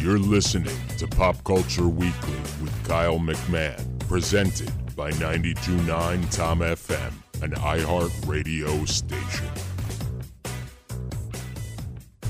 You're listening to Pop Culture Weekly with Kyle McMahon, presented by 92.9 Tom FM, an iHeart radio station.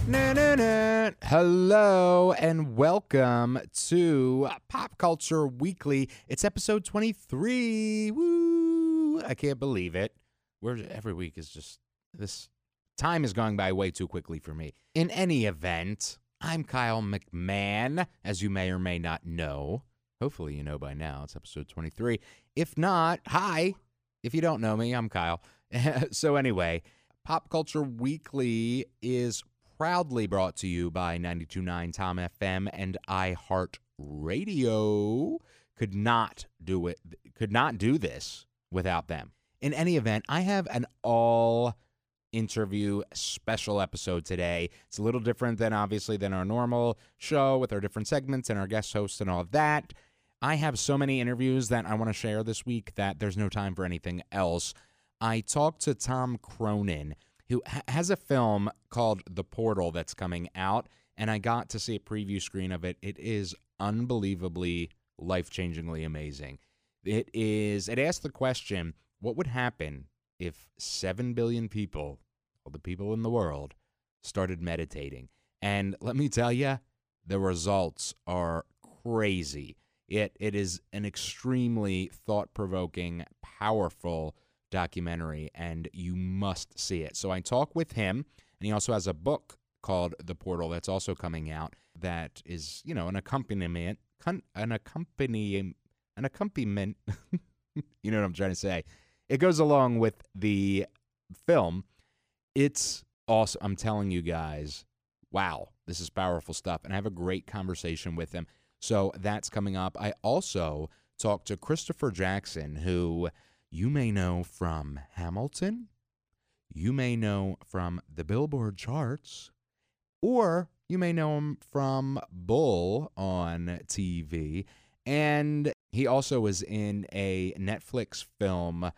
Na, na, na. Hello and welcome to Pop Culture Weekly. It's episode 23. Woo! I can't believe it. We're every week is just this time is going by way too quickly for me. In any event, I'm Kyle McMahon, as you may or may not know. Hopefully you know by now. It's episode 23. If not, hi. If you don't know me, I'm Kyle. so anyway, Pop Culture Weekly is proudly brought to you by 929 Tom FM and iHeart Radio. Could not do it could not do this without them. In any event, I have an all interview special episode today. It's a little different than obviously than our normal show with our different segments and our guest hosts and all of that. I have so many interviews that I want to share this week that there's no time for anything else. I talked to Tom Cronin, who ha- has a film called The Portal that's coming out, and I got to see a preview screen of it. It is unbelievably life changingly amazing. It is, it asks the question what would happen if 7 billion people, all the people in the world, started meditating? And let me tell you, the results are crazy. It, it is an extremely thought provoking, powerful documentary, and you must see it. So I talk with him, and he also has a book called The Portal that's also coming out that is, you know, an accompaniment, an accompanying, an accompaniment. you know what I'm trying to say. It goes along with the film. It's awesome. I'm telling you guys, wow, this is powerful stuff. And I have a great conversation with him. So that's coming up. I also talked to Christopher Jackson, who you may know from Hamilton, you may know from the Billboard charts, or you may know him from Bull on TV. And he also was in a Netflix film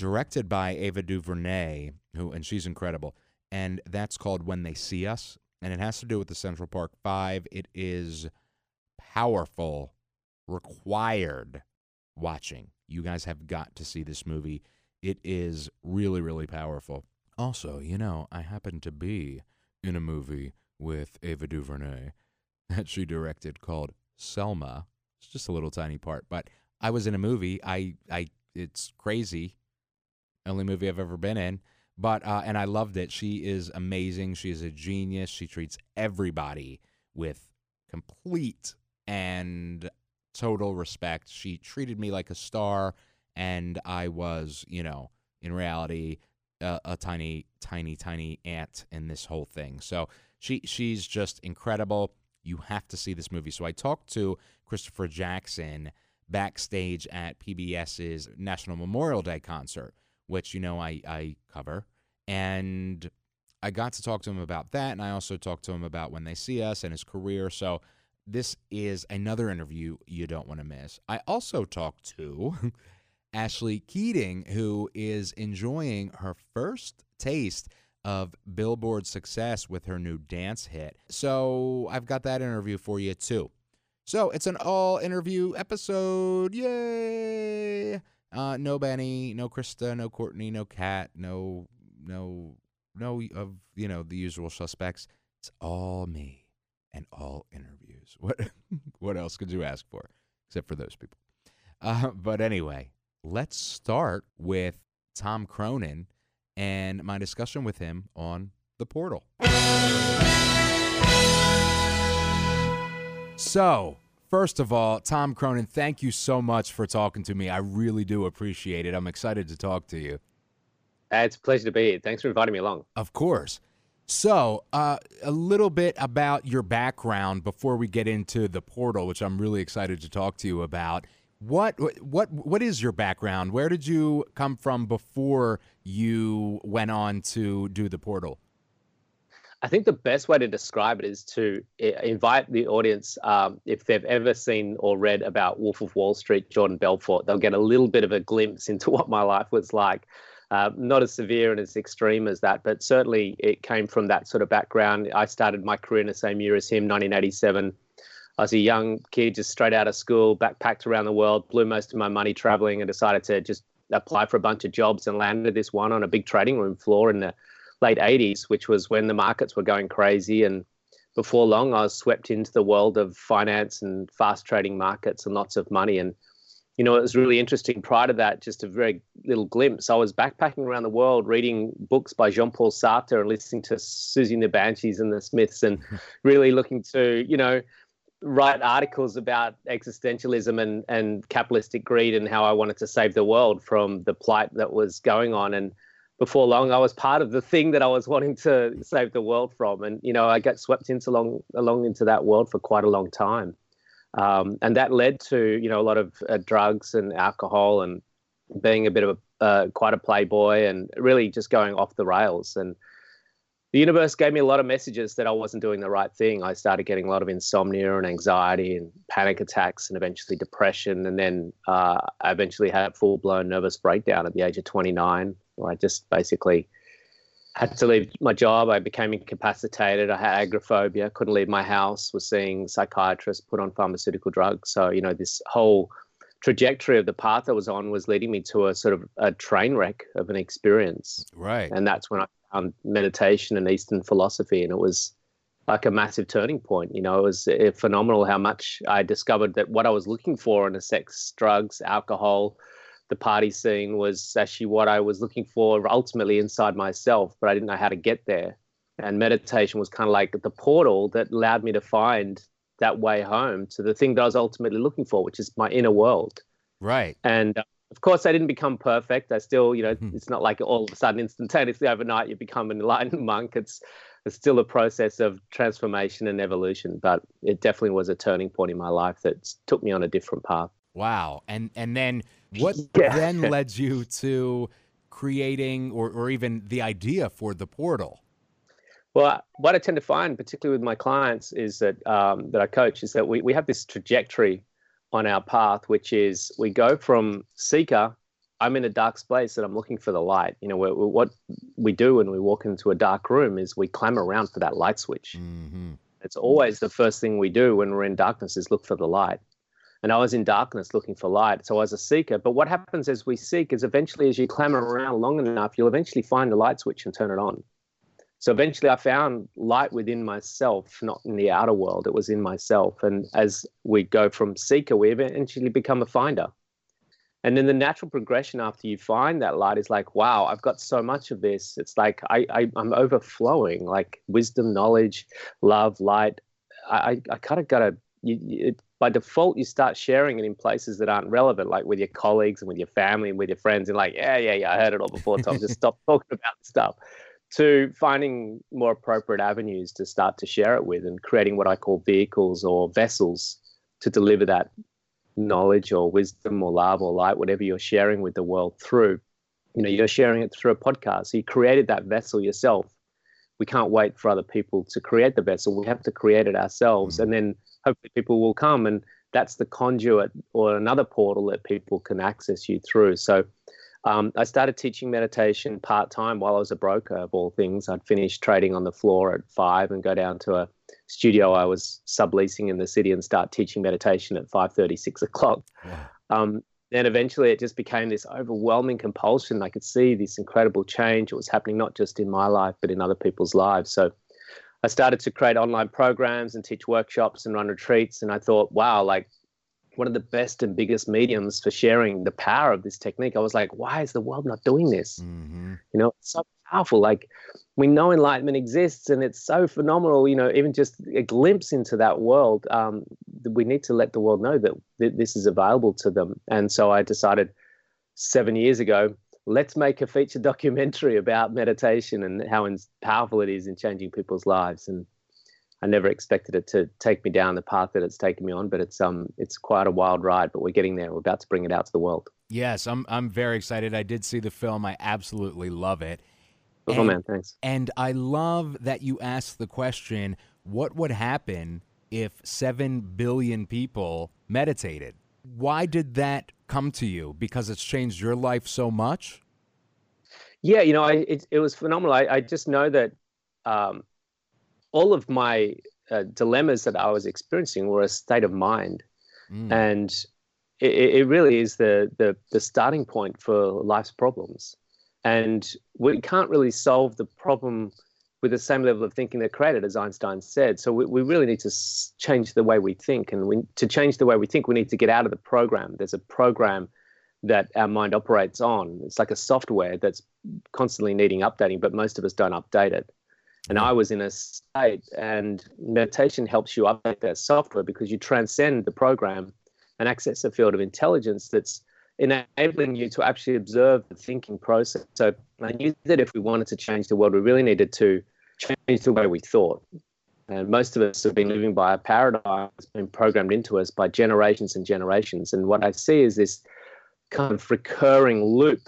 directed by Ava DuVernay, who and she's incredible. And that's called When They See Us, and it has to do with the Central Park 5. It is powerful, required watching. You guys have got to see this movie. It is really, really powerful. Also, you know, I happen to be in a movie with Ava DuVernay that she directed called Selma. It's just a little tiny part, but I was in a movie. I, I, it's crazy. Only movie I've ever been in, but uh, and I loved it. She is amazing. She is a genius. She treats everybody with complete and total respect. She treated me like a star, and I was, you know, in reality, a, a tiny, tiny, tiny ant in this whole thing. So she she's just incredible. You have to see this movie. So I talked to Christopher Jackson backstage at PBS's National Memorial Day concert, which you know I I cover, and I got to talk to him about that, and I also talked to him about when they see us and his career. So this is another interview you don't want to miss. I also talked to Ashley Keating, who is enjoying her first taste of Billboard success with her new dance hit. So I've got that interview for you too. So it's an all interview episode. Yay! Uh, no Benny, no Krista, no Courtney, no Kat, no, no, no of you know the usual suspects. It's all me and all interviews. What what else could you ask for except for those people? Uh, but anyway, let's start with Tom Cronin and my discussion with him on the portal. So, first of all, Tom Cronin, thank you so much for talking to me. I really do appreciate it. I'm excited to talk to you. Uh, it's a pleasure to be here. Thanks for inviting me along. Of course. So, uh, a little bit about your background before we get into the portal, which I'm really excited to talk to you about. What what what is your background? Where did you come from before you went on to do the portal? I think the best way to describe it is to invite the audience, um, if they've ever seen or read about Wolf of Wall Street, Jordan Belfort, they'll get a little bit of a glimpse into what my life was like. Uh, not as severe and as extreme as that, but certainly it came from that sort of background. I started my career in the same year as him, 1987. I was a young kid, just straight out of school, backpacked around the world, blew most of my money traveling, and decided to just apply for a bunch of jobs and landed this one on a big trading room floor in the late 80s, which was when the markets were going crazy. And before long, I was swept into the world of finance and fast trading markets and lots of money. And, you know, it was really interesting. Prior to that, just a very little glimpse. I was backpacking around the world, reading books by Jean Paul Sartre and listening to Siouxsie and the Banshees and the Smiths, and really looking to, you know, write articles about existentialism and, and capitalistic greed and how I wanted to save the world from the plight that was going on. And before long, I was part of the thing that I was wanting to save the world from, and you know, I got swept into along along into that world for quite a long time, um, and that led to you know a lot of uh, drugs and alcohol and being a bit of a uh, quite a playboy and really just going off the rails. And the universe gave me a lot of messages that I wasn't doing the right thing. I started getting a lot of insomnia and anxiety and panic attacks and eventually depression, and then uh, I eventually had a full blown nervous breakdown at the age of 29 I just basically had to leave my job. I became incapacitated. I had agoraphobia, couldn't leave my house, was seeing psychiatrists, put on pharmaceutical drugs. So, you know, this whole trajectory of the path I was on was leading me to a sort of a train wreck of an experience. Right. And that's when I found meditation and Eastern philosophy. And it was like a massive turning point. You know, it was eh, phenomenal how much I discovered that what I was looking for in a sex, drugs, alcohol, the party scene was actually what I was looking for ultimately inside myself, but I didn't know how to get there. And meditation was kind of like the portal that allowed me to find that way home to the thing that I was ultimately looking for, which is my inner world. Right. And uh, of course, I didn't become perfect. I still, you know, mm-hmm. it's not like all of a sudden, instantaneously overnight, you become an enlightened monk. It's, it's still a process of transformation and evolution, but it definitely was a turning point in my life that took me on a different path. Wow. And and then what yeah. then led you to creating or, or even the idea for the portal? Well, what I tend to find, particularly with my clients, is that um, that I coach, is that we, we have this trajectory on our path, which is we go from seeker, I'm in a dark space and I'm looking for the light. You know, we're, we're, what we do when we walk into a dark room is we climb around for that light switch. Mm-hmm. It's always the first thing we do when we're in darkness is look for the light and I was in darkness looking for light. So I was a seeker. But what happens as we seek is eventually, as you clamber around long enough, you'll eventually find the light switch and turn it on. So eventually, I found light within myself, not in the outer world. It was in myself. And as we go from seeker, we eventually become a finder. And then the natural progression after you find that light is like, wow, I've got so much of this. It's like I, I, am overflowing, like wisdom, knowledge, love, light. I, I, I kind of got to it, by default you start sharing it in places that aren't relevant, like with your colleagues and with your family and with your friends, and like, yeah, yeah, yeah, I heard it all before, Tom. Just stop talking about stuff. To finding more appropriate avenues to start to share it with, and creating what I call vehicles or vessels to deliver that knowledge or wisdom or love or light, whatever you're sharing with the world through. You know, you're sharing it through a podcast. So you created that vessel yourself. We can't wait for other people to create the vessel. We have to create it ourselves, mm-hmm. and then hopefully people will come and that's the conduit or another portal that people can access you through. So um, I started teaching meditation part time while I was a broker of all things. I'd finish trading on the floor at five and go down to a studio I was subleasing in the city and start teaching meditation at five thirty, six o'clock. Wow. Um, then eventually it just became this overwhelming compulsion. I could see this incredible change. It was happening not just in my life, but in other people's lives. So I started to create online programs and teach workshops and run retreats. And I thought, wow, like one of the best and biggest mediums for sharing the power of this technique. I was like, why is the world not doing this? Mm-hmm. You know, it's so powerful. Like we know enlightenment exists and it's so phenomenal, you know, even just a glimpse into that world. Um, we need to let the world know that th- this is available to them. And so I decided seven years ago let's make a feature documentary about meditation and how powerful it is in changing people's lives. And I never expected it to take me down the path that it's taken me on, but it's um it's quite a wild ride. But we're getting there. We're about to bring it out to the world. Yes, I'm I'm very excited. I did see the film. I absolutely love it. Oh and, man, thanks. And I love that you asked the question, what would happen if 7 billion people meditated? Why did that come to you? Because it's changed your life so much? Yeah, you know, I, it, it was phenomenal. I, I just know that um, all of my uh, dilemmas that I was experiencing were a state of mind. Mm. And it, it, really is the, the, the starting point for life's problems. And we can't really solve the problem with the same level of thinking that created, as Einstein said. So we, we really need to change the way we think. And we, to change the way we think, we need to get out of the program. There's a program that our mind operates on. It's like a software that's constantly needing updating, but most of us don't update it. And I was in a state, and meditation helps you update that software because you transcend the program and access a field of intelligence that's enabling you to actually observe the thinking process. So I knew that if we wanted to change the world, we really needed to change the way we thought. And most of us have been living by a paradigm that's been programmed into us by generations and generations. And what I see is this kind of recurring loop.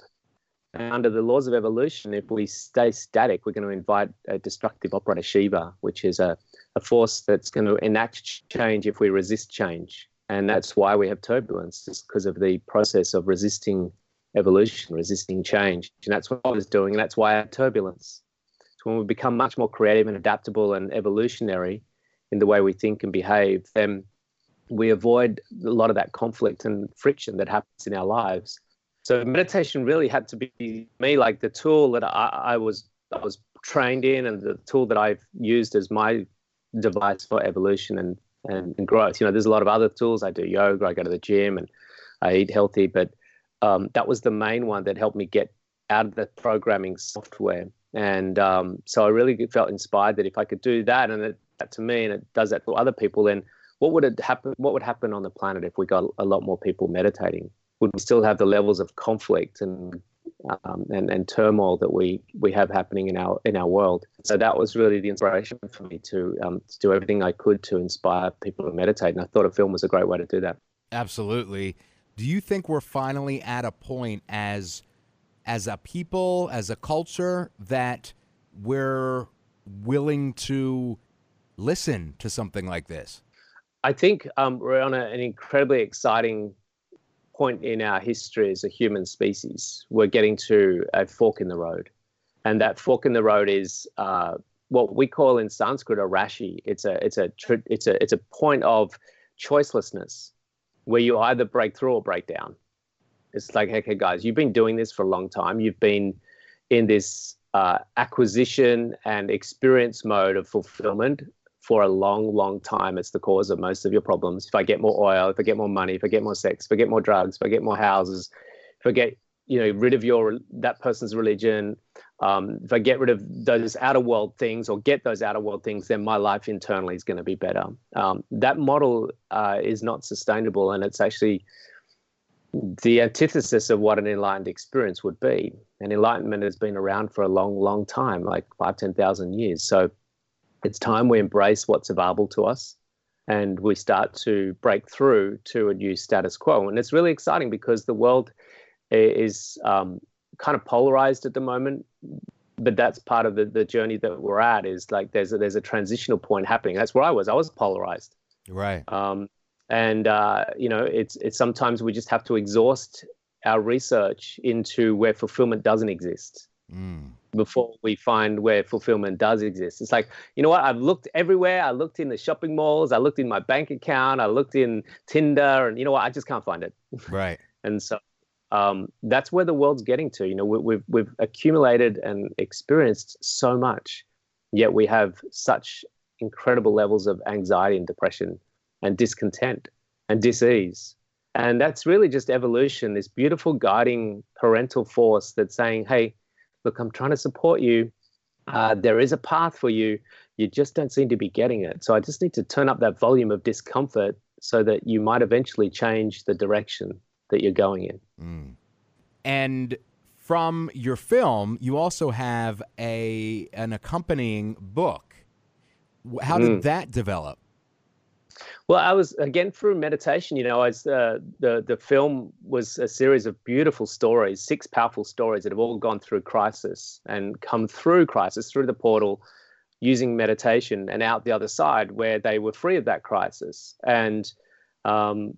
And under the laws of evolution, if we stay static, we're going to invite a destructive operator Shiva, which is a, a force that's going to enact change if we resist change. And that's why we have turbulence, just because of the process of resisting evolution, resisting change. And that's what I was doing. And that's why I have turbulence. So when we become much more creative and adaptable and evolutionary in the way we think and behave, then we avoid a lot of that conflict and friction that happens in our lives. So meditation really had to be me like the tool that I, I was I was trained in and the tool that I've used as my device for evolution and and, and growth. You know, there's a lot of other tools. I do yoga, I go to the gym, and I eat healthy. But um, that was the main one that helped me get out of the programming software. And um, so I really felt inspired that if I could do that, and it, that to me, and it does that to other people, then what would it happen? What would happen on the planet if we got a lot more people meditating? Would we still have the levels of conflict and um, and, and turmoil that we we have happening in our in our world. So that was really the inspiration for me to um, to do everything I could to inspire people to meditate, and I thought a film was a great way to do that. Absolutely. Do you think we're finally at a point as as a people, as a culture, that we're willing to listen to something like this? I think um, we're on a, an incredibly exciting point in our history as a human species, we're getting to a fork in the road. And that fork in the road is uh, what we call in Sanskrit a rashi. It's a, it's, a, it's, a, it's a point of choicelessness where you either break through or break down. It's like, okay, guys, you've been doing this for a long time. You've been in this uh, acquisition and experience mode of fulfillment for a long, long time. It's the cause of most of your problems. If I get more oil, if I get more money, if I get more sex, if I get more drugs, if I get more houses, if I get you know rid of your that person's religion, um, if I get rid of those outer world things or get those outer world things, then my life internally is going to be better. Um, that model uh, is not sustainable, and it's actually the antithesis of what an enlightened experience would be. And enlightenment has been around for a long, long time, like five, ten thousand years. So it's time we embrace what's available to us and we start to break through to a new status quo. And it's really exciting because the world is um, kind of polarized at the moment. But that's part of the, the journey that we're at is like there's a, there's a transitional point happening. That's where I was. I was polarized. Right. Um, and uh, you know, it's it's sometimes we just have to exhaust our research into where fulfillment doesn't exist. Mm before we find where fulfillment does exist. It's like, you know what? I've looked everywhere. I looked in the shopping malls. I looked in my bank account. I looked in Tinder, and you know what? I just can't find it. Right. and so um, that's where the world's getting to. You know, we, we've we've accumulated and experienced so much, yet we have such incredible levels of anxiety and depression, and discontent and disease. And that's really just evolution, this beautiful guiding parental force that's saying, hey, look, I'm trying to support you. Uh, there is a path for you. You just don't seem to be getting it. So I just need to turn up that volume of discomfort so that you might eventually change the direction that you're going in. Mm. And from your film, you also have a an accompanying book. How did Mm. that develop? Well, I was again through meditation. You know, as uh, the the film was a series of beautiful stories, six powerful stories that have all gone through crisis and come through crisis through the portal, using meditation and out the other side where they were free of that crisis. And um,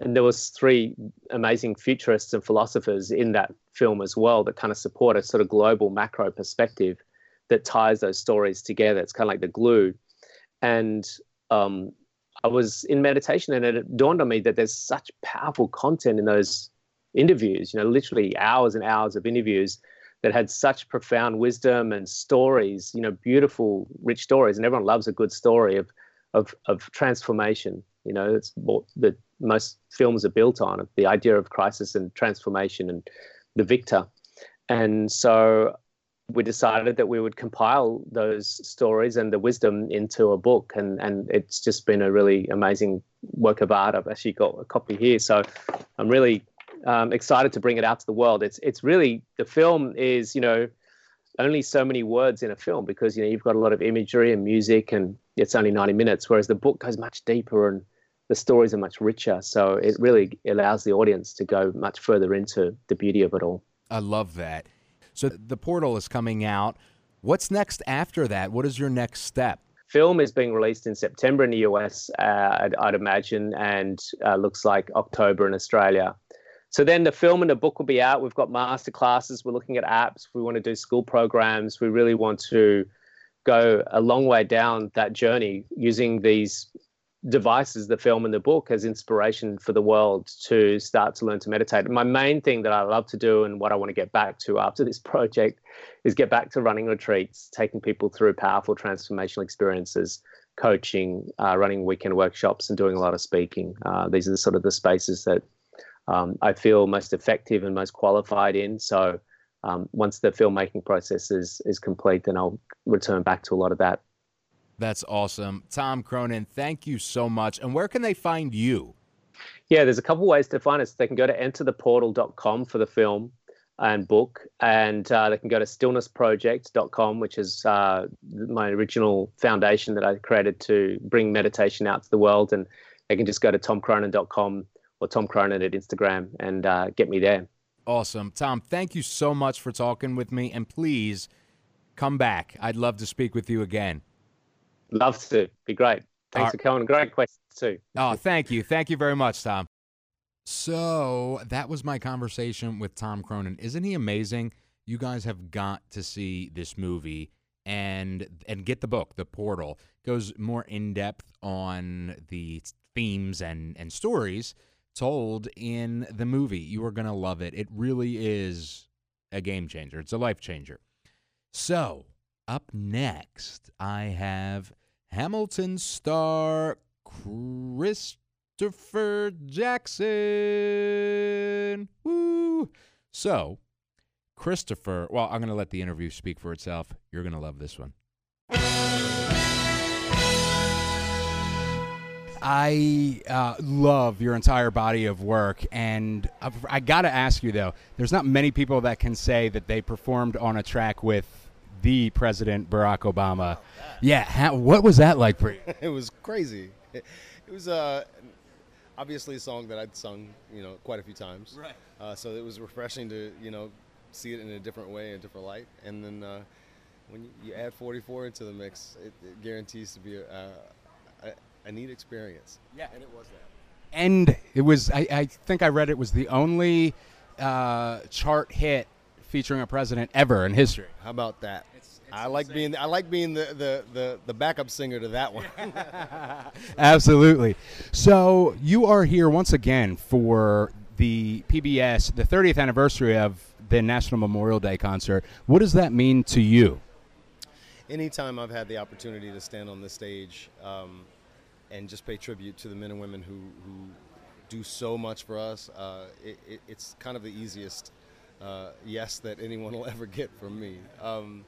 and there was three amazing futurists and philosophers in that film as well that kind of support a sort of global macro perspective that ties those stories together. It's kind of like the glue. And um, I was in meditation and it dawned on me that there's such powerful content in those interviews, you know, literally hours and hours of interviews that had such profound wisdom and stories, you know, beautiful, rich stories. And everyone loves a good story of, of, of transformation. You know, it's what the most films are built on the idea of crisis and transformation and the victor. And so we decided that we would compile those stories and the wisdom into a book and and it's just been a really amazing work of art. I've actually got a copy here so i'm really um, excited to bring it out to the world. It's it's really the film is you know only so many words in a film because you know you've got a lot of imagery and music and it's only 90 minutes whereas the book goes much deeper and the stories are much richer. So it really allows the audience to go much further into the beauty of it all. I love that. So the portal is coming out. What's next after that? What is your next step? film is being released in September in the US, uh, I'd, I'd imagine, and uh, looks like October in Australia. So then the film and the book will be out. We've got master classes. We're looking at apps. We want to do school programs. We really want to go a long way down that journey using these devices, the film and the book, as inspiration for the world to start to learn to meditate. My main thing that I love to do and what I want to get back to after this project is get back to running retreats, taking people through powerful transformational experiences, coaching, uh, running weekend workshops, and doing a lot of speaking. Uh, these are the sort of the spaces that um, I feel most effective and most qualified in. So um, once the filmmaking process is is complete, then I'll return back to a lot of that. That's awesome. Tom Cronin, thank you so much. And where can they find you? Yeah, there's a couple ways to find us. They can go to entertheportal.com for the film and book, and uh, they can go to stillnessproject.com, which is uh, my original foundation that I created to bring meditation out to the world. And they can just go to tomcronin.com or Tom Cronin at Instagram and uh, get me there. Awesome. Tom, thank you so much for talking with me. And please come back. I'd love to speak with you again. Love to. Be great. Thanks All for coming. Great question, too. Oh, thank you. Thank you very much, Tom. So that was my conversation with Tom Cronin. Isn't he amazing? You guys have got to see this movie and and get the book, The Portal. Goes more in depth on the themes and and stories told in the movie. You are gonna love it. It really is a game changer. It's a life changer. So up next, I have Hamilton star Christopher Jackson. Woo! So, Christopher, well, I'm going to let the interview speak for itself. You're going to love this one. I uh, love your entire body of work, and I've, I got to ask you though. There's not many people that can say that they performed on a track with the President Barack Obama. Yeah, how, what was that like for you? it was crazy. It, it was uh, obviously a song that I'd sung, you know, quite a few times. Right. Uh, so it was refreshing to, you know, see it in a different way, a different light. And then uh, when you, add 44 into the mix, it, it guarantees to be a, a, a neat experience. Yeah. And it was that. And it was, I, I think I read it was the only uh, chart hit featuring a president ever in history. How about that? I like being I like being the, the, the, the backup singer to that one. Absolutely. So you are here once again for the PBS, the 30th anniversary of the National Memorial Day concert. What does that mean to you? Anytime I've had the opportunity to stand on the stage um, and just pay tribute to the men and women who, who do so much for us, uh, it, it, it's kind of the easiest uh, yes that anyone will ever get from me. Um,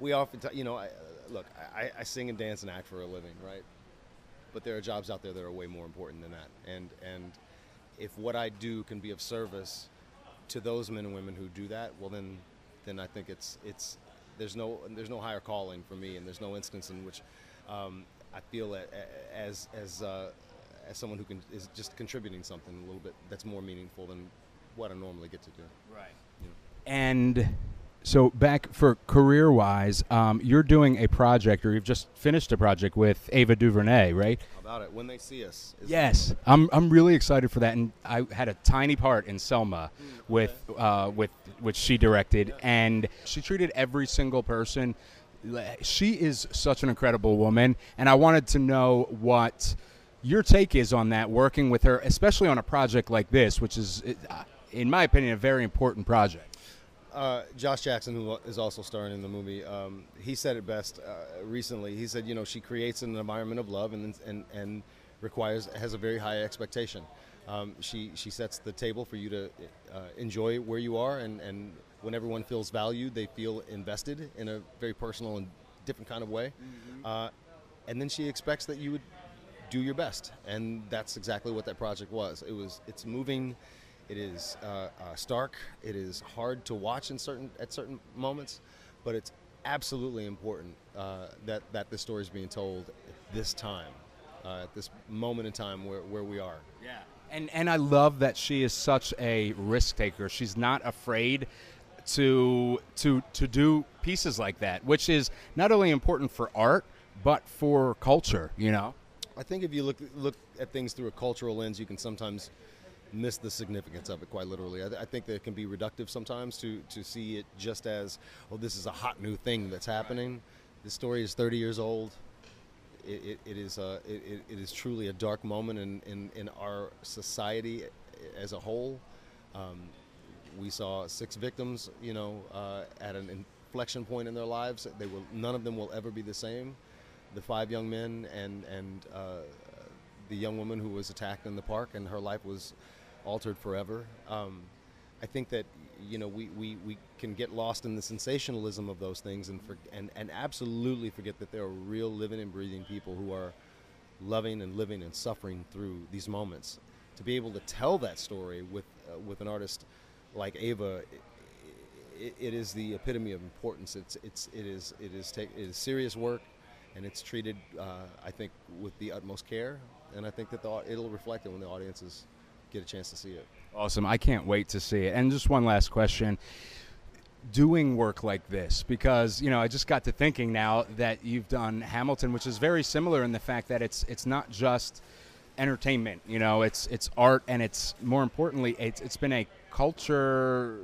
we often, t- you know, I, look, I, I sing and dance and act for a living, right? But there are jobs out there that are way more important than that. And and if what I do can be of service to those men and women who do that, well then, then I think it's it's there's no there's no higher calling for me, and there's no instance in which um, I feel a, a, as as uh, as someone who can is just contributing something a little bit that's more meaningful than what I normally get to do. Right. You know. And so back for career wise, um, you're doing a project, or you've just finished a project with Ava DuVernay, right? How about it? When they see us. Yes, I'm. I'm really excited for that, and I had a tiny part in Selma, with uh, with which she directed, and she treated every single person. She is such an incredible woman, and I wanted to know what your take is on that, working with her, especially on a project like this, which is, uh, in my opinion, a very important project. Uh, Josh Jackson, who is also starring in the movie, um, he said it best uh, recently. He said, you know, she creates an environment of love and and, and requires has a very high expectation. Um, she she sets the table for you to uh, enjoy where you are, and, and when everyone feels valued, they feel invested in a very personal and different kind of way. Uh, and then she expects that you would do your best, and that's exactly what that project was. It was it's moving. It is uh, uh, stark. It is hard to watch in certain at certain moments, but it's absolutely important uh, that that this story is being told at this time, uh, at this moment in time where, where we are. Yeah. And and I love that she is such a risk taker. She's not afraid to to to do pieces like that, which is not only important for art but for culture, you know. I think if you look look at things through a cultural lens, you can sometimes miss the significance of it. Quite literally, I, I think that it can be reductive sometimes to to see it just as, oh, this is a hot new thing that's happening. This story is 30 years old. It, it, it is a, it, it- it is truly a dark moment in, in, in our society as a whole. Um, we saw six victims, you know, uh, at an inflection point in their lives. They will none of them will ever be the same. The five young men and and uh, the young woman who was attacked in the park, and her life was altered forever. Um, I think that you know we, we, we can get lost in the sensationalism of those things and, for, and and absolutely forget that there are real living and breathing people who are loving and living and suffering through these moments. To be able to tell that story with uh, with an artist like Ava, it, it is the epitome of importance. It's it's it is it is take, it is serious work, and it's treated uh, I think with the utmost care. And I think that the, it'll reflect it when the audiences get a chance to see it. Awesome. I can't wait to see it. And just one last question. Doing work like this, because you know, I just got to thinking now that you've done Hamilton, which is very similar in the fact that it's it's not just entertainment. You know, it's it's art, and it's more importantly, it's it's been a culture,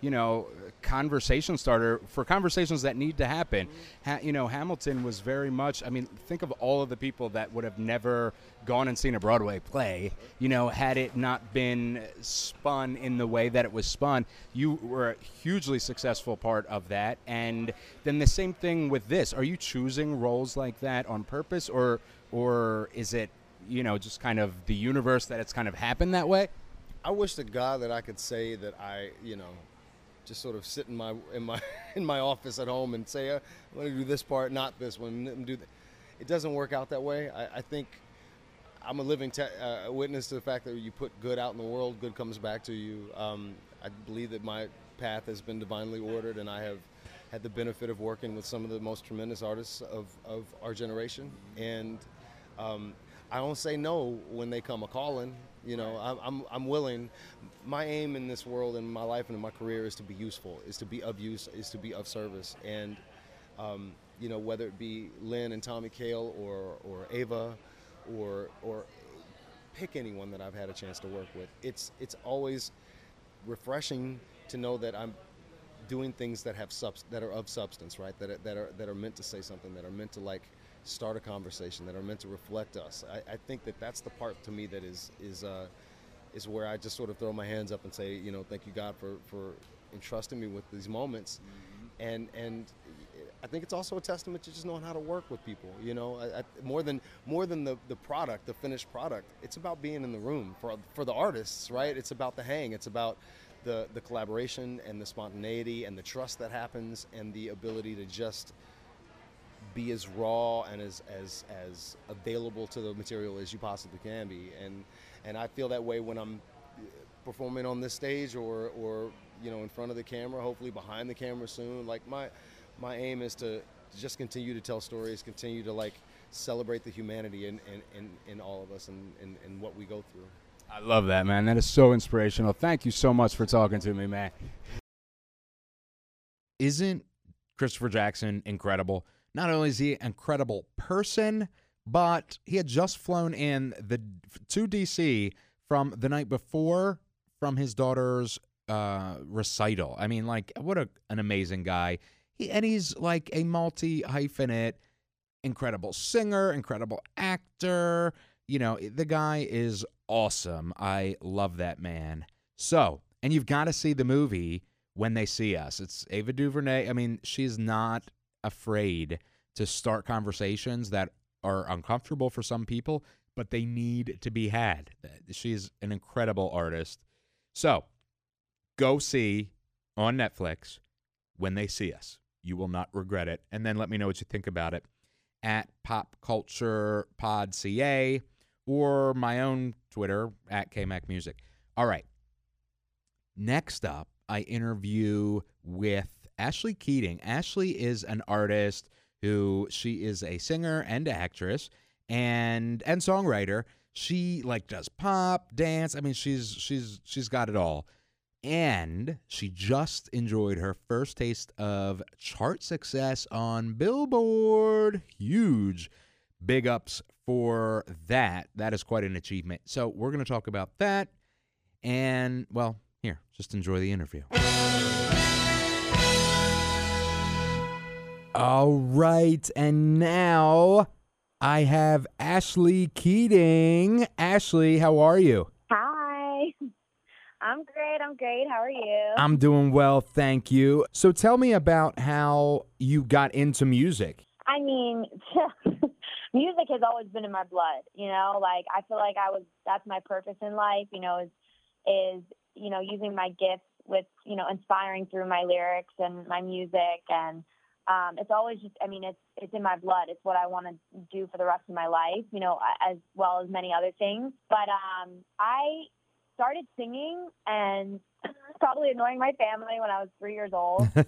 you know, conversation starter for conversations that need to happen. Mm-hmm. Ha, you know, Hamilton was very much. I mean, think of all of the people that would have never gone and seen a Broadway play. You know, had it not been spun in the way that it was spun, you were a hugely successful part of that. And then the same thing with this. Are you choosing roles like that on purpose, or or is it you know just kind of the universe that it's kind of happened that way? I wish to God that I could say that I, you know, just sort of sit in my in my in my office at home and say, uh, I'm going to do this part, not this one. Do th-" It doesn't work out that way. I, I think I'm a living te- uh, witness to the fact that you put good out in the world, good comes back to you. Um, I believe that my path has been divinely ordered, and I have had the benefit of working with some of the most tremendous artists of, of our generation. And um, I don't say no when they come a calling. You know, I'm, I'm, I'm willing. My aim in this world and my life and in my career is to be useful, is to be of use, is to be of service. And, um, you know, whether it be Lin and Tommy Kail or, or Ava or, or pick anyone that I've had a chance to work with, it's, it's always refreshing to know that I'm doing things that have subs- that are of substance, right? That are, that are that are meant to say something, that are meant to like start a conversation, that are meant to reflect us. I, I think that that's the part to me that is is uh, is where I just sort of throw my hands up and say, you know, thank you God for for entrusting me with these moments, and and I think it's also a testament to just knowing how to work with people. You know, I, I, more than more than the, the product, the finished product. It's about being in the room for for the artists, right? It's about the hang. It's about the the collaboration and the spontaneity and the trust that happens and the ability to just be as raw and as as as available to the material as you possibly can be. And and I feel that way when I'm performing on this stage or or you know in front of the camera, hopefully behind the camera soon. Like my my aim is to just continue to tell stories, continue to like celebrate the humanity in in, in, in all of us and, and, and what we go through. I love that, man. That is so inspirational. Thank you so much for talking to me, man. Isn't Christopher Jackson incredible? Not only is he an incredible person, but he had just flown in the to DC from the night before from his daughter's uh, recital. I mean, like, what a, an amazing guy. He, and he's like a multi hyphenate, incredible singer, incredible actor. You know, the guy is awesome. I love that man. So, and you've got to see the movie when they see us. It's Ava DuVernay. I mean, she's not afraid to start conversations that are uncomfortable for some people, but they need to be had. She's an incredible artist. So, go see on Netflix when they see us. You will not regret it. And then let me know what you think about it at Pop Culture Pod CA or my own Twitter at KMac Music. All right. Next up, I interview with Ashley Keating. Ashley is an artist who she is a singer and actress and and songwriter. She like does pop, dance. I mean, she's she's she's got it all. And she just enjoyed her first taste of chart success on Billboard. Huge big ups for that. That is quite an achievement. So, we're going to talk about that. And, well, here, just enjoy the interview. All right. And now I have Ashley Keating. Ashley, how are you? Hi. I'm great. I'm great. How are you? I'm doing well, thank you. So tell me about how you got into music. I mean, music has always been in my blood, you know? Like I feel like I was that's my purpose in life, you know, is is, you know, using my gifts with, you know, inspiring through my lyrics and my music and um, it's always just i mean it's it's in my blood. It's what i want to do for the rest of my life you know as well as many other things. But um i started singing and probably annoying my family when i was three years old.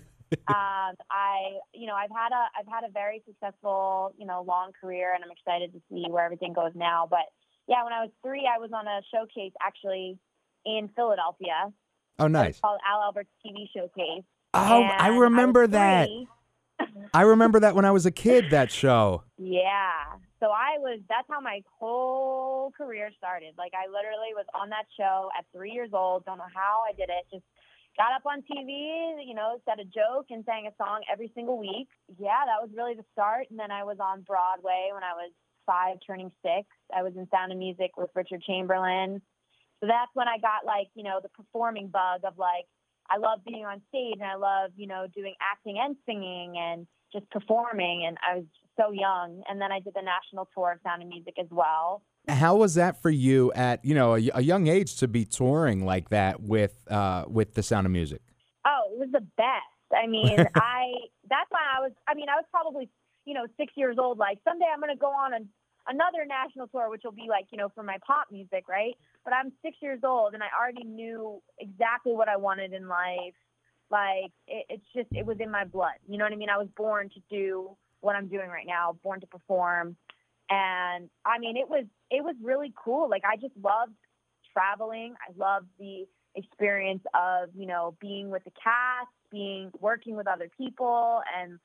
Um i you know i've had a i've had a very successful you know long career and i'm excited to see where everything goes now. But yeah when i was three i was on a showcase actually in philadelphia. Oh nice. it's called al Alberts tv showcase. Oh i remember I that. three. I remember that when I was a kid, that show. Yeah. So I was, that's how my whole career started. Like I literally was on that show at three years old. Don't know how I did it. Just got up on TV, you know, said a joke and sang a song every single week. Yeah, that was really the start. And then I was on Broadway when I was five, turning six. I was in Sound of Music with Richard Chamberlain. So that's when I got like, you know, the performing bug of like, I love being on stage and I love, you know, doing acting and singing and just performing. And I was so young. And then I did the national tour of Sound of Music as well. How was that for you at you know a, a young age to be touring like that with uh, with the Sound of Music? Oh, it was the best. I mean, I that's why I was. I mean, I was probably you know six years old. Like someday I'm going to go on a, another national tour, which will be like you know for my pop music, right? But I'm six years old and I already knew exactly what I wanted in life. Like it, it's just it was in my blood. You know what I mean? I was born to do what I'm doing right now, born to perform. And I mean, it was it was really cool. Like I just loved traveling. I loved the experience of you know being with the cast, being working with other people, and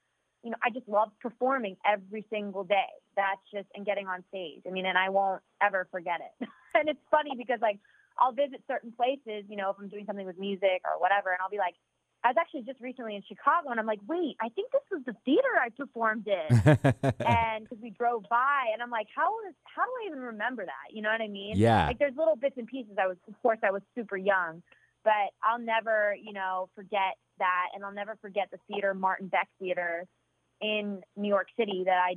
you know I just love performing every single day. That's just and getting on stage. I mean, and I won't ever forget it. and it's funny because like I'll visit certain places, you know, if I'm doing something with music or whatever, and I'll be like, I was actually just recently in Chicago, and I'm like, wait, I think this was the theater I performed in, and because we drove by, and I'm like, how is how do I even remember that? You know what I mean? Yeah. Like there's little bits and pieces. I was, of course, I was super young, but I'll never, you know, forget that, and I'll never forget the theater, Martin Beck Theater, in New York City that I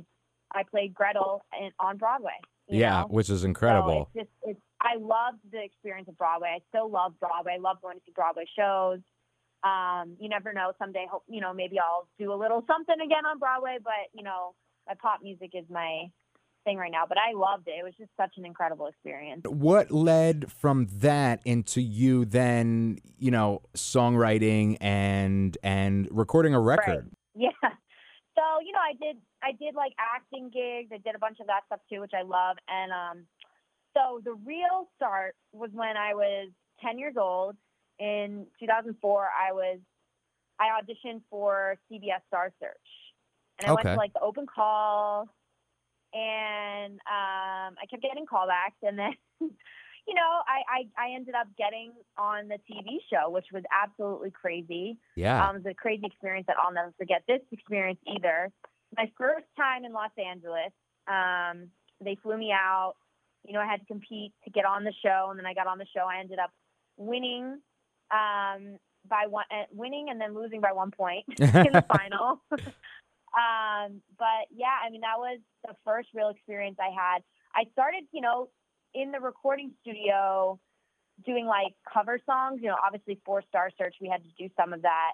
I played Gretel in, on Broadway. yeah, know? which is So incredible. it's just, it's, I loved the experience of Broadway. I still love Broadway. I love going to see Broadway shows. Um, you never know. Someday, hope you know, maybe I'll do a little something again on Broadway. But you know, my pop music is my thing right now, but I loved it. It was just such an incredible experience. What led from that into you then, you know, songwriting and and recording a record? Right. Yeah. So, you know, I did I did like acting gigs. I did a bunch of that stuff too, which I love. And um so the real start was when I was 10 years old. In 2004, I was I auditioned for CBS Star Search. And I went to like the open call and um I kept getting callbacks and then you know, I, I I ended up getting on the TV show, which was absolutely crazy. Yeah. Um, it was a crazy experience that I'll never forget this experience either. My first time in Los Angeles, um, they flew me out. You know, I had to compete to get on the show, and then I got on the show. I ended up winning um, by one, uh, winning and then losing by one point in the final. um, but yeah, I mean, that was the first real experience I had. I started, you know, in the recording studio doing like cover songs. You know, obviously for Star Search, we had to do some of that.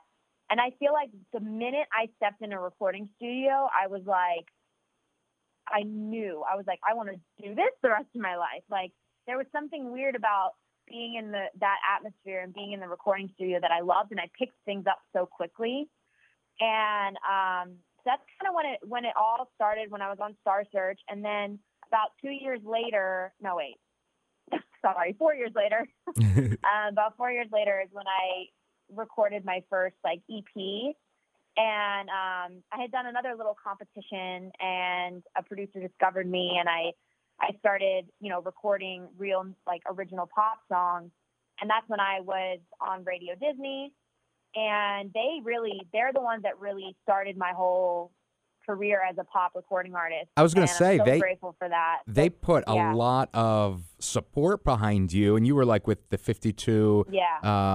And I feel like the minute I stepped in a recording studio, I was like, I knew I was like, I want to do this the rest of my life. Like there was something weird about being in the that atmosphere and being in the recording studio that I loved, and I picked things up so quickly. And um, that's kind of when it when it all started when I was on Star Search, and then about two years later, no wait, sorry, four years later, um, about four years later is when I recorded my first like EP. And um, I had done another little competition, and a producer discovered me, and I I started, you know, recording real like original pop songs, and that's when I was on Radio Disney, and they really they're the ones that really started my whole career as a pop recording artist. I was and I'm say, so they- grateful for that. They put Yeah. a lot of support behind you, and you were like with the 52. Yeah.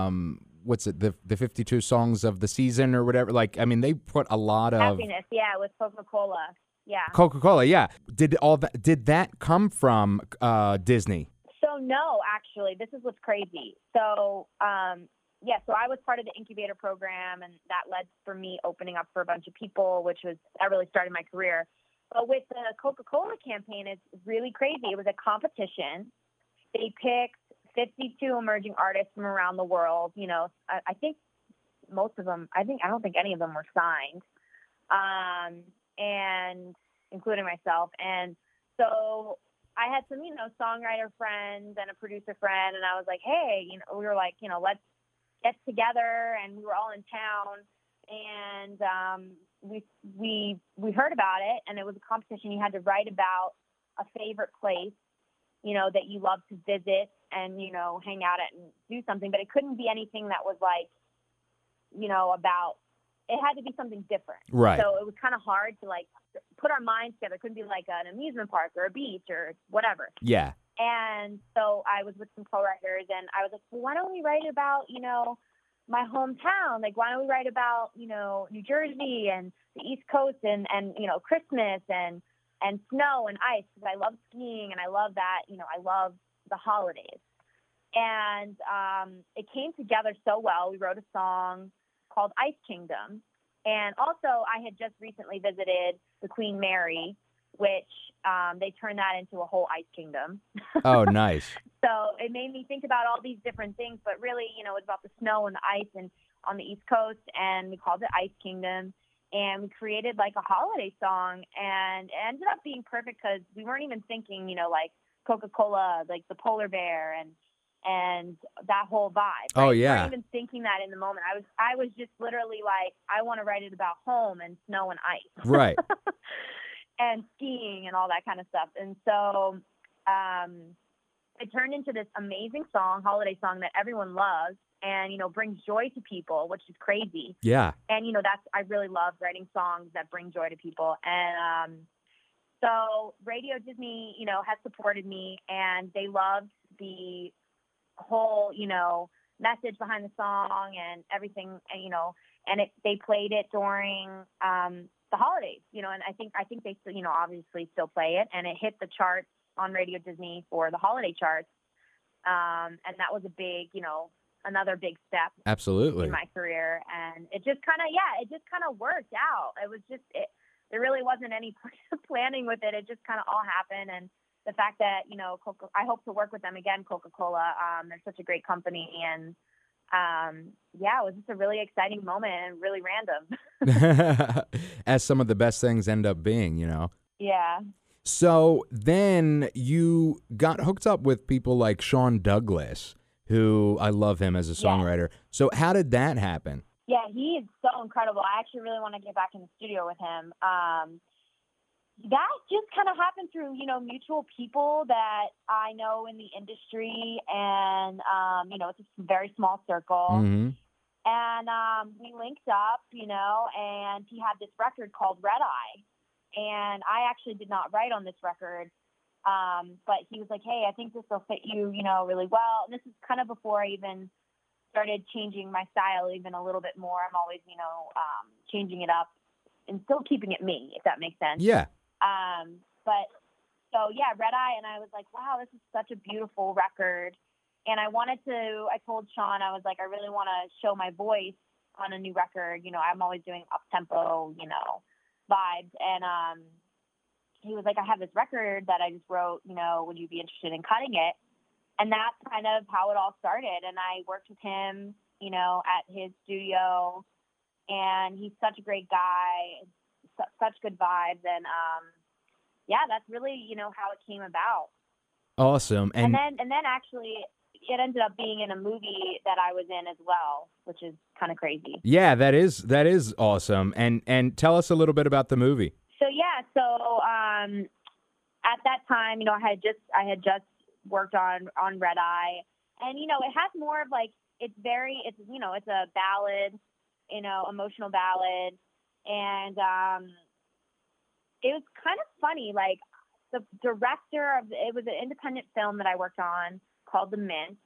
Um, what's it? The the 52 songs of the season or whatever. Like, I mean, they put a lot of Happiness, yeah, with Coca Cola, yeah. Coca Cola. Yeah. Did all that? Did that come from uh, Disney? So no, actually, this is what's crazy. So um, yeah, so I was part of the incubator program, and that led for me opening up for a bunch of people, which was that really started my career. But with the Coca Cola campaign, it's really crazy. It was a competition. They picked 52 emerging artists from around the world. You know, I, I think most of them. I think I don't think any of them were signed, um, and including myself. And so I had some, you know, songwriter friends and a producer friend, and I was like, hey, you know, we were like, you know, let's get together, and we were all in town, and um, we we we heard about it, and it was a competition. You had to write about a favorite place, you know, that you love to visit, and you know, hang out at and do something, but it couldn't be anything that was like, you know, about. It had to be something different. Right. So it was kind of hard to like put our minds together. It couldn't be like an amusement park or a beach or whatever. Yeah. And so I was with some co-writers, and I was like, well, why don't we write about, you know, my hometown? Like, why don't we write about, you know, New Jersey and the East Coast and and you know Christmas and and snow and ice because I love skiing and I love that. You know, I love the holidays. And um, it came together so well. We wrote a song called Ice Kingdom. And also, I had just recently visited the Queen Mary, which um, they turned that into a whole ice kingdom. Oh, nice. So it made me think about all these different things, but really, you know, it's about the snow and the ice and on the East Coast, and we called it Ice Kingdom. And we created like a holiday song, and it ended up being perfect because we weren't even thinking, you know, like Coca Cola, like the polar bear, and and that whole vibe. Oh? We yeah. weren't even thinking that in the moment. I was I was just literally like, I want to write it about home and snow and ice Right. and skiing and all that kind of stuff. And so um, it turned into this amazing song, holiday song that everyone loves and, you know, brings joy to people, which is crazy. Yeah. And, you know, that's, I really love writing songs that bring joy to people. And um, so Radio Disney, you know, has supported me and they loved the whole, you know, message behind the song and everything, and, you know, and it, they played it during um, the holidays, you know, and I think I think they still, you know, obviously still play it, and it hit the charts on Radio Disney for the holiday charts, um, and that was a big, you know, another big step Absolutely. in my career, and it just kind of, yeah, it just kind of worked out. It was just, it, there really wasn't any planning with it. It just kind of all happened. And the fact that, you know, Coca- I hope to work with them again, Coca Cola. Um, they're such a great company. And um, yeah, it was just a really exciting moment and really random. As some of the best things end up being, you know. yeah. So then you got hooked up with people like Sean Douglas, who I love him as a Yeah. songwriter. So how did that happen? Yeah, he is so incredible. I actually really want to get back in the studio with him. Um, that just kind of happened through, you know, mutual people that I know in the industry, and um, you know, it's a very small circle. hmm And um, we linked up, you know, and he had this record called Red Eye, and I actually did not write on this record. Um, but he was like, "Hey, I think this will fit you, you know, really well." And this is kind of before I even started changing my style even a little bit more. I'm always, you know, um, changing it up and still keeping it me, if that makes sense. Yeah. Um, but so yeah, Red Eye, and I was like, wow, this is such a beautiful record. And I wanted to. I told Sean, I was like, I really want to show my voice on a new record. You know, I'm always doing up tempo, you know, vibes. And um, he was like, I have this record that I just wrote. You know, would you be interested in cutting it? And that's kind of how it all started. And I worked with him, you know, at his studio, and he's such a great guy, such good vibes, and um, yeah, that's really you know how it came about. Awesome. And, And, then and then actually it ended up being in a movie that I was in as well, which is kind of crazy. yeah, that is that is awesome. And and tell us a little bit about the movie. So yeah, so um, at that time, you know, I had just I had just worked on on Red Eye, and you know, it has more of like it's very it's you know it's a ballad, you know, emotional ballad, and um, it was kind of funny. Like the director of it was an independent film that I worked on called The Mint,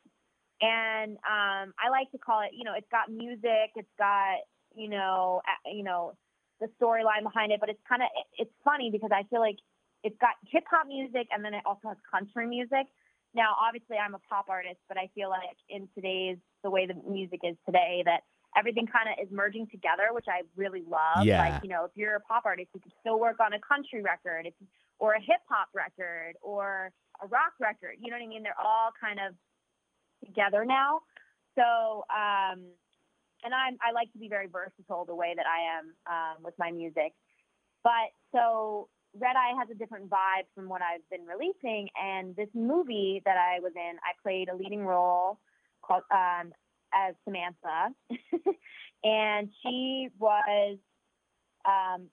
and um, I like to call it. You know, it's got music, it's got you know, you know, the storyline behind it, but it's kind of it's funny because I feel like it's got hip hop music and then it also has country music. Now, obviously, I'm a pop artist, but I feel like in today's the way the music is today, that everything kind of is merging together, which I really love. Yeah. Like, you know, if you're a pop artist, you can still work on a country record, if, or a hip hop record, or a rock record. You know what I mean? They're all kind of together now. So, um, and I'm, I like to be very versatile the way that I am um, with my music. But so Red Eye has a different vibe from what I've been releasing. And this movie that I was in, I played a leading role called um, as Samantha, and she was um,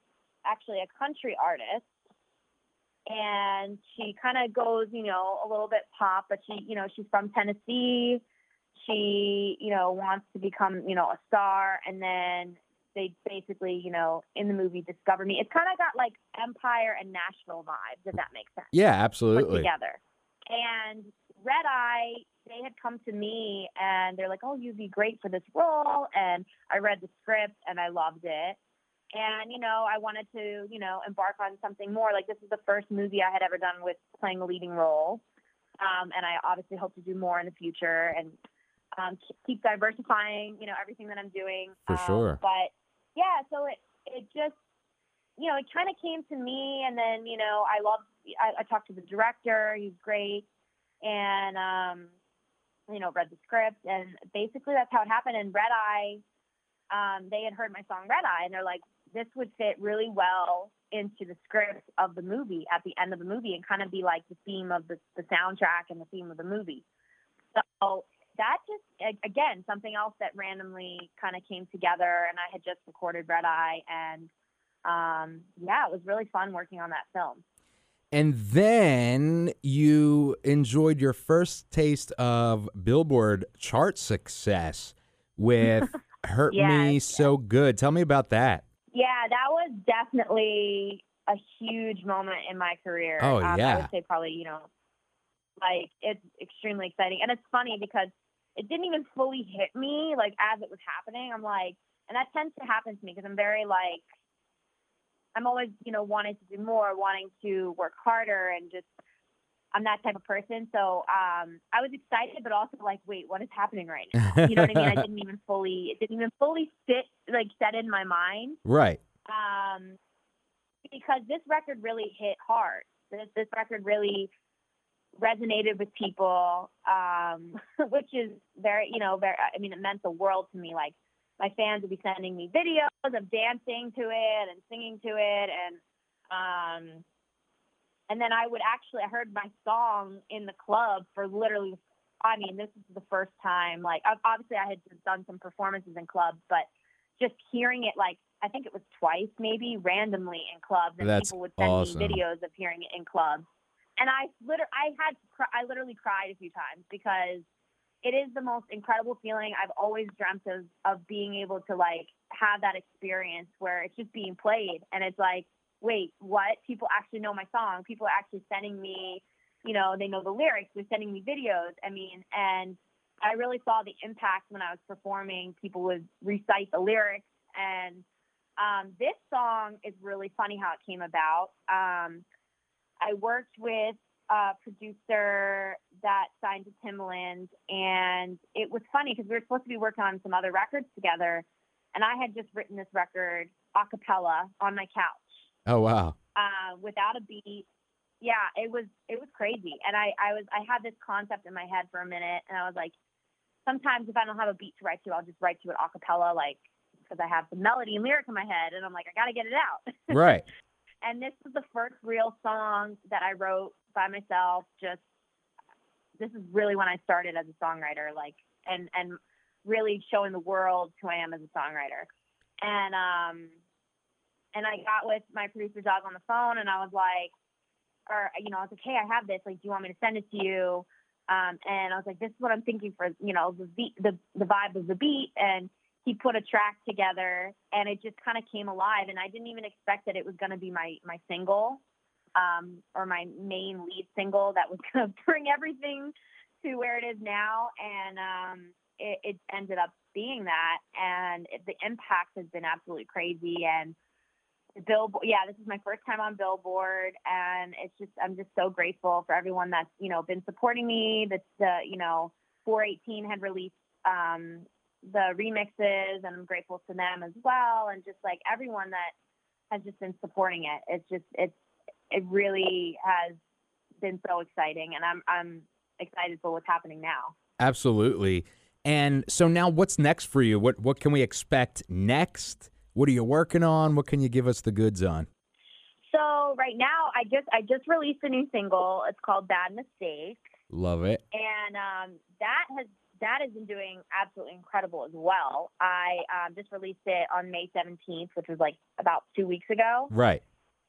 actually a country artist. And she kind of goes, you know, a little bit pop, but she, you know, she's from Tennessee. She, you know, wants to become, you know, a star. And then they basically, you know, in the movie discover me. It's kind of got like Empire and Nashville vibes, if that makes sense Yeah, put absolutely. together. And Red Eye, they had come to me and they're like, "Oh, you'd be great for this role." And I read the script and I loved it. And you know, I wanted to, you know, embark on something more. Like this is the first movie I had ever done with playing a leading role. Um, and I obviously hope to do more in the future and um, keep diversifying, you know, everything that I'm doing. For Um, sure. But yeah, so it it just you know, it kind of came to me, and then you know, I love. I, I talked to the director; he's great, and um, you know, read the script, and basically that's how it happened. And Red Eye, um, they had heard my song Red Eye, and they're like, this would fit really well into the script of the movie at the end of the movie, and kind of be like the theme of the the soundtrack and the theme of the movie. So that just again something else that randomly kind of came together, and I had just recorded Red Eye, and um, yeah, it was really fun working on that film. And then you enjoyed your first taste of Billboard chart success with Hurt Me Yes, So Good. Tell me about that. Yeah, that was definitely a huge moment in my career. Oh, um, I would say probably, you know, like it's extremely exciting. And it's funny because it didn't even fully hit me like as it was happening. I'm like, and that tends to happen to me because I'm very like, I'm always, you know, wanting to do more, wanting to work harder and just, I'm that type of person. So um, I was excited, but also like, wait, what is happening right now? You know what I mean? I didn't even fully, it didn't even fully sit, like set in my mind. Right. Um, because this record really hit hard. This this record really resonated with people, um, which is very, you know, very. I mean, it meant the world to me. Like my fans would be sending me videos of dancing to it and singing to it, and um, and then I would actually I heard my song in the club for literally. I mean, this is the first time. Like, obviously, I had done some performances in clubs, but just hearing it like I think it was twice, maybe randomly in clubs, and That's people would send awesome. me videos of hearing it in clubs. And I literally, I had, I literally cried a few times because it is the most incredible feeling. I've always dreamt of of being able to like have that experience where it's just being played, and it's like, wait, what? People actually know my song. People are actually sending me, you know, they know the lyrics. They're sending me videos. I mean, and I really saw the impact when I was performing. People would recite the lyrics, and um, this song is really funny how it came about. Um, I worked with a producer that signed to Timbaland, and it was funny because we were supposed to be working on some other records together, and I had just written this record a cappella on my couch Oh wow. uh, without a beat. Yeah, it was it was crazy, and I I was I had this concept in my head for a minute, and I was like, sometimes if I don't have a beat to write to, I'll just write to it a cappella, like because I have the melody and lyric in my head, and I'm like, I got to get it out. Right. And this was the first real song that I wrote by myself. Just this is really when I started as a songwriter, like and and really showing the world who I am as a songwriter. And um and I got with my producer Doug on the phone, and I was like, or you know, I was like, hey, I have this. Like, do you want me to send it to you? Um, and I was like, this is what I'm thinking for you know the beat, the the vibe of the beat, and he put a track together and it just kind of came alive and i didn't even expect that it was going to be my my single um, or my main lead single that was going to bring everything to where it is now. And um, it, it ended up being that and it, the impact has been absolutely crazy. And billboard yeah this is my first time on billboard and it's just i'm just so grateful for everyone that's you know been supporting me that's the you know 418 had released um, the remixes and I'm grateful to them as well and just like everyone that has just been supporting it. It's just it's it really has been so exciting and I'm I'm excited for what's happening now. Absolutely. And so now what's next for you? What what can we expect next? What are you working on? What can you give us the goods on? So right now I just I just released a new single. It's called Bad Mistake. Love it. And um, that has that has been doing absolutely incredible as well. I um, just released it on May 17th, which was like about two weeks ago. Right.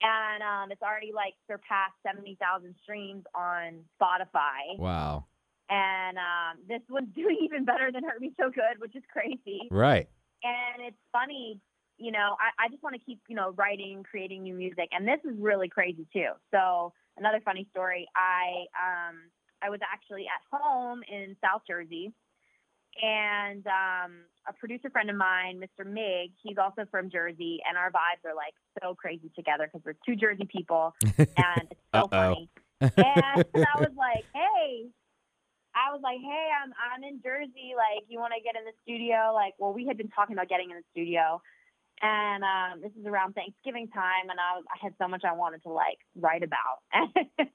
and um, it's already like surpassed 70,000 streams on Spotify. Wow. And um, this one's doing even better than Hurt Me So Good, which is crazy. Right. And it's funny, you know, I, I just want to keep, you know, writing, creating new music. And this is really crazy too. So another funny story, I um, I was actually at home in South Jersey and um, a producer friend of mine, Mr. Mig, he's also from Jersey, and our vibes are like so crazy together because we're two Jersey people, and it's so funny. And I was like, hey, I was like, hey, I'm I'm in Jersey. Like, you want to get in the studio? Like, well, we had been talking about getting in the studio, and um, this is around Thanksgiving time, and I was I had so much I wanted to like write about.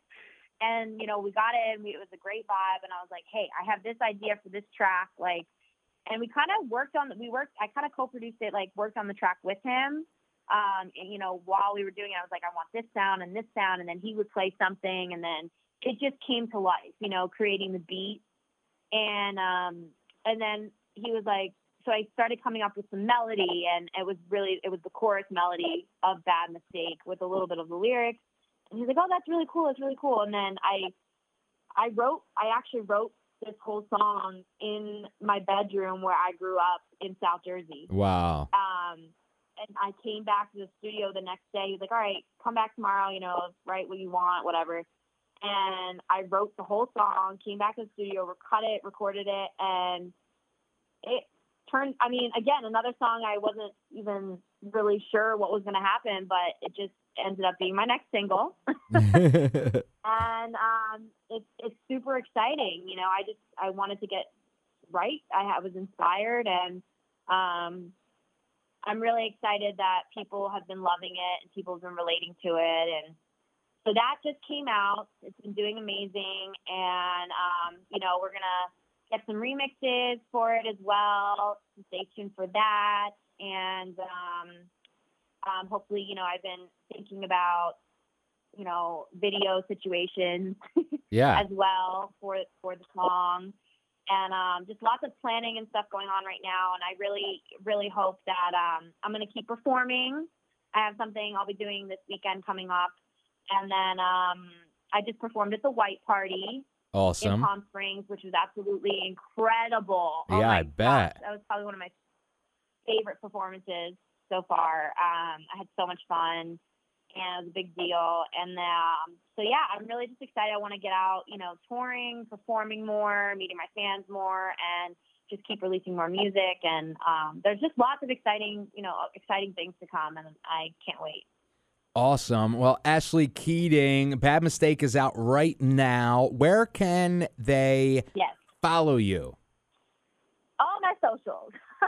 and you know we got in we, it was a great vibe and i was like hey i have this idea for this track like and we kind of worked on we worked i kind of co-produced it like worked on the track with him um and you know while we were doing it i was like i want this sound and this sound and then he would play something and then it just came to life you know creating the beat. And um and then he was like so i started coming up with some melody and it was really it was the chorus melody of bad mistake with a little bit of the lyrics he's like, "Oh, that's really cool. That's really cool." And then I, I wrote, I actually wrote this whole song in my bedroom where I grew up in South Jersey. Wow. Um, and I came back to the studio the next day. He's like, "All right, come back tomorrow. You know, write what you want, whatever." And I wrote the whole song. Came back to the studio, cut it, recorded it, and it turned. I mean, again, another song I wasn't even really sure what was going to happen, but it just ended up being my next single. and um, it's it's super exciting. You know, I just I wanted to get right. I, I was inspired, and um, I'm really excited that people have been loving it and people have been relating to it. And so that just came out. It's been doing amazing. And, um, you know, we're to get some remixes for it as well. Stay tuned for that. And um, um, hopefully, you know, I've been thinking about, you know, video situations Yeah. as well for for the song, and um, just lots of planning and stuff going on right now. And I really, really hope that um, I'm going to keep performing. I have something I'll be doing this weekend coming up, and then um, I just performed at the White Party in Awesome. Palm Springs, which was absolutely incredible. Oh Yeah, my I bet. gosh, that was probably one of my favorite performances so far. Um, I had so much fun, and it was a big deal. And um, so, yeah, I'm really just excited. I want to get out, you know, touring, performing more, meeting my fans more, and just keep releasing more music. And um, there's just lots of exciting, you know, exciting things to come, and I can't wait. Awesome. Well, Ashlee Keating, Bad Mistake is out right now. Where can they Yes. follow you? all my socials.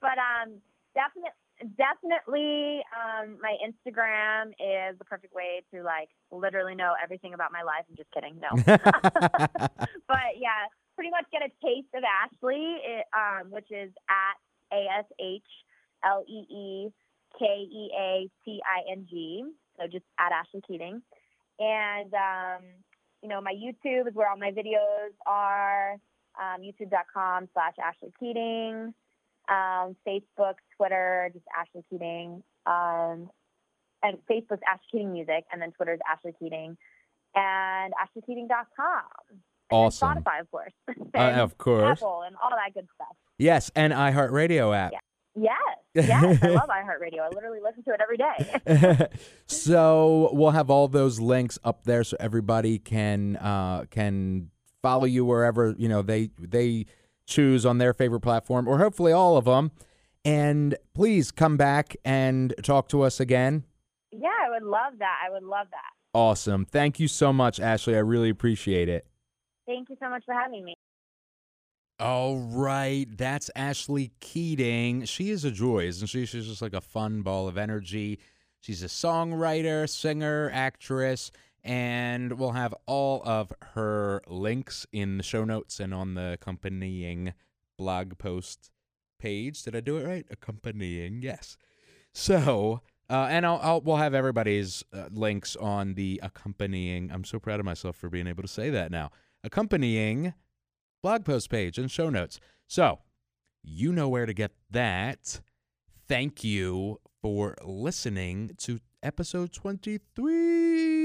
but um, definitely, definitely, um, my Instagram is the perfect way to like literally know everything about my life. I'm just kidding, no. but yeah, pretty much get a taste of Ashlee, it, um, which is at A S H L E E K E A T I N G. So just at Ashlee Keating, and um, you know my YouTube is where all my videos are um, youtube.com slash Ashlee Keating, um, Facebook, Twitter, just Ashlee Keating, um, and Facebook's Ashlee Keating Music, and then Twitter's Ashlee Keating, and AshleeKeating.com. And Awesome. Spotify, of course. Uh, And of course. Apple and all that good stuff. Yes, and iHeartRadio app. Yes, yes, I love iHeartRadio. I literally listen to it every day. so we'll have all those links up there so everybody can uh, can follow you wherever you know they they choose on their favorite platform or hopefully all of them. And please come back and talk to us again. yeah, I would love that. I would love that. Awesome. Thank you so much, Ashlee. I really appreciate it. Thank you so much for having me. All right, that's Ashlee Keating. She is a joy, isn't she? She's just like a fun ball of energy. She's a songwriter, singer, actress, and we'll have all of her links in the show notes and on the accompanying blog post page. Did I do it right? Accompanying, yes. So, uh, and I'll, I'll we'll have everybody's uh, links on the accompanying. I'm so proud of myself for being able to say that now. Accompanying blog post page and show notes. So, you know where to get that. Thank you for listening to episode 23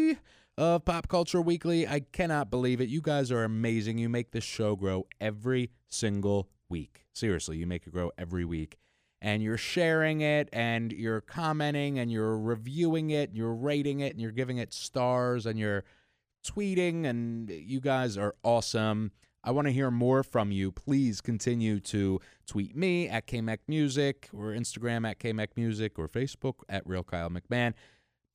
of Pop Culture Weekly. I cannot believe it. You guys are amazing. You make this show grow every single week. Seriously, you make it grow every week. And you're sharing it and you're commenting and you're reviewing it, you're rating it and you're giving it stars and you're tweeting and you guys are awesome. I want to hear more from you. Please continue to tweet me at KMac Music or Instagram at KMac Music or Facebook at Real Kyle McMahon.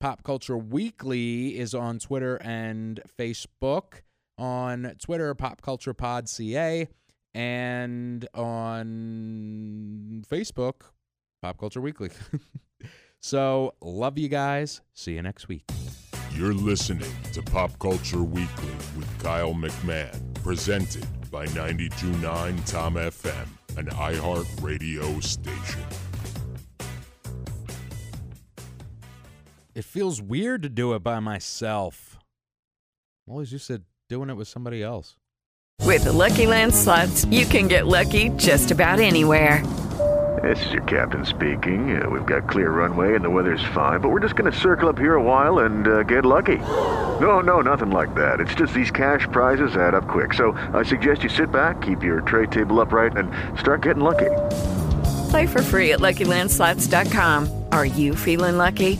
Pop Culture Weekly is on Twitter and Facebook. On Twitter, Pop Culture Pod CA, and on Facebook, Pop Culture Weekly. so, love you guys. See you next week. You're listening to Pop Culture Weekly with Kyle McMahon, presented by 929 Tom FM, an iHeart radio station. It feels weird to do it by myself. I'm always used to doing it with somebody else. With the Lucky Land slots, you can get lucky just about anywhere. This is your captain speaking. Uh, we've got clear runway and the weather's fine, but we're just going to circle up here a while and uh, get lucky. No, no, nothing like that. It's just these cash prizes add up quick. So I suggest you sit back, keep your tray table upright, and start getting lucky. Play for free at LuckyLandSlots.com. Are you feeling lucky?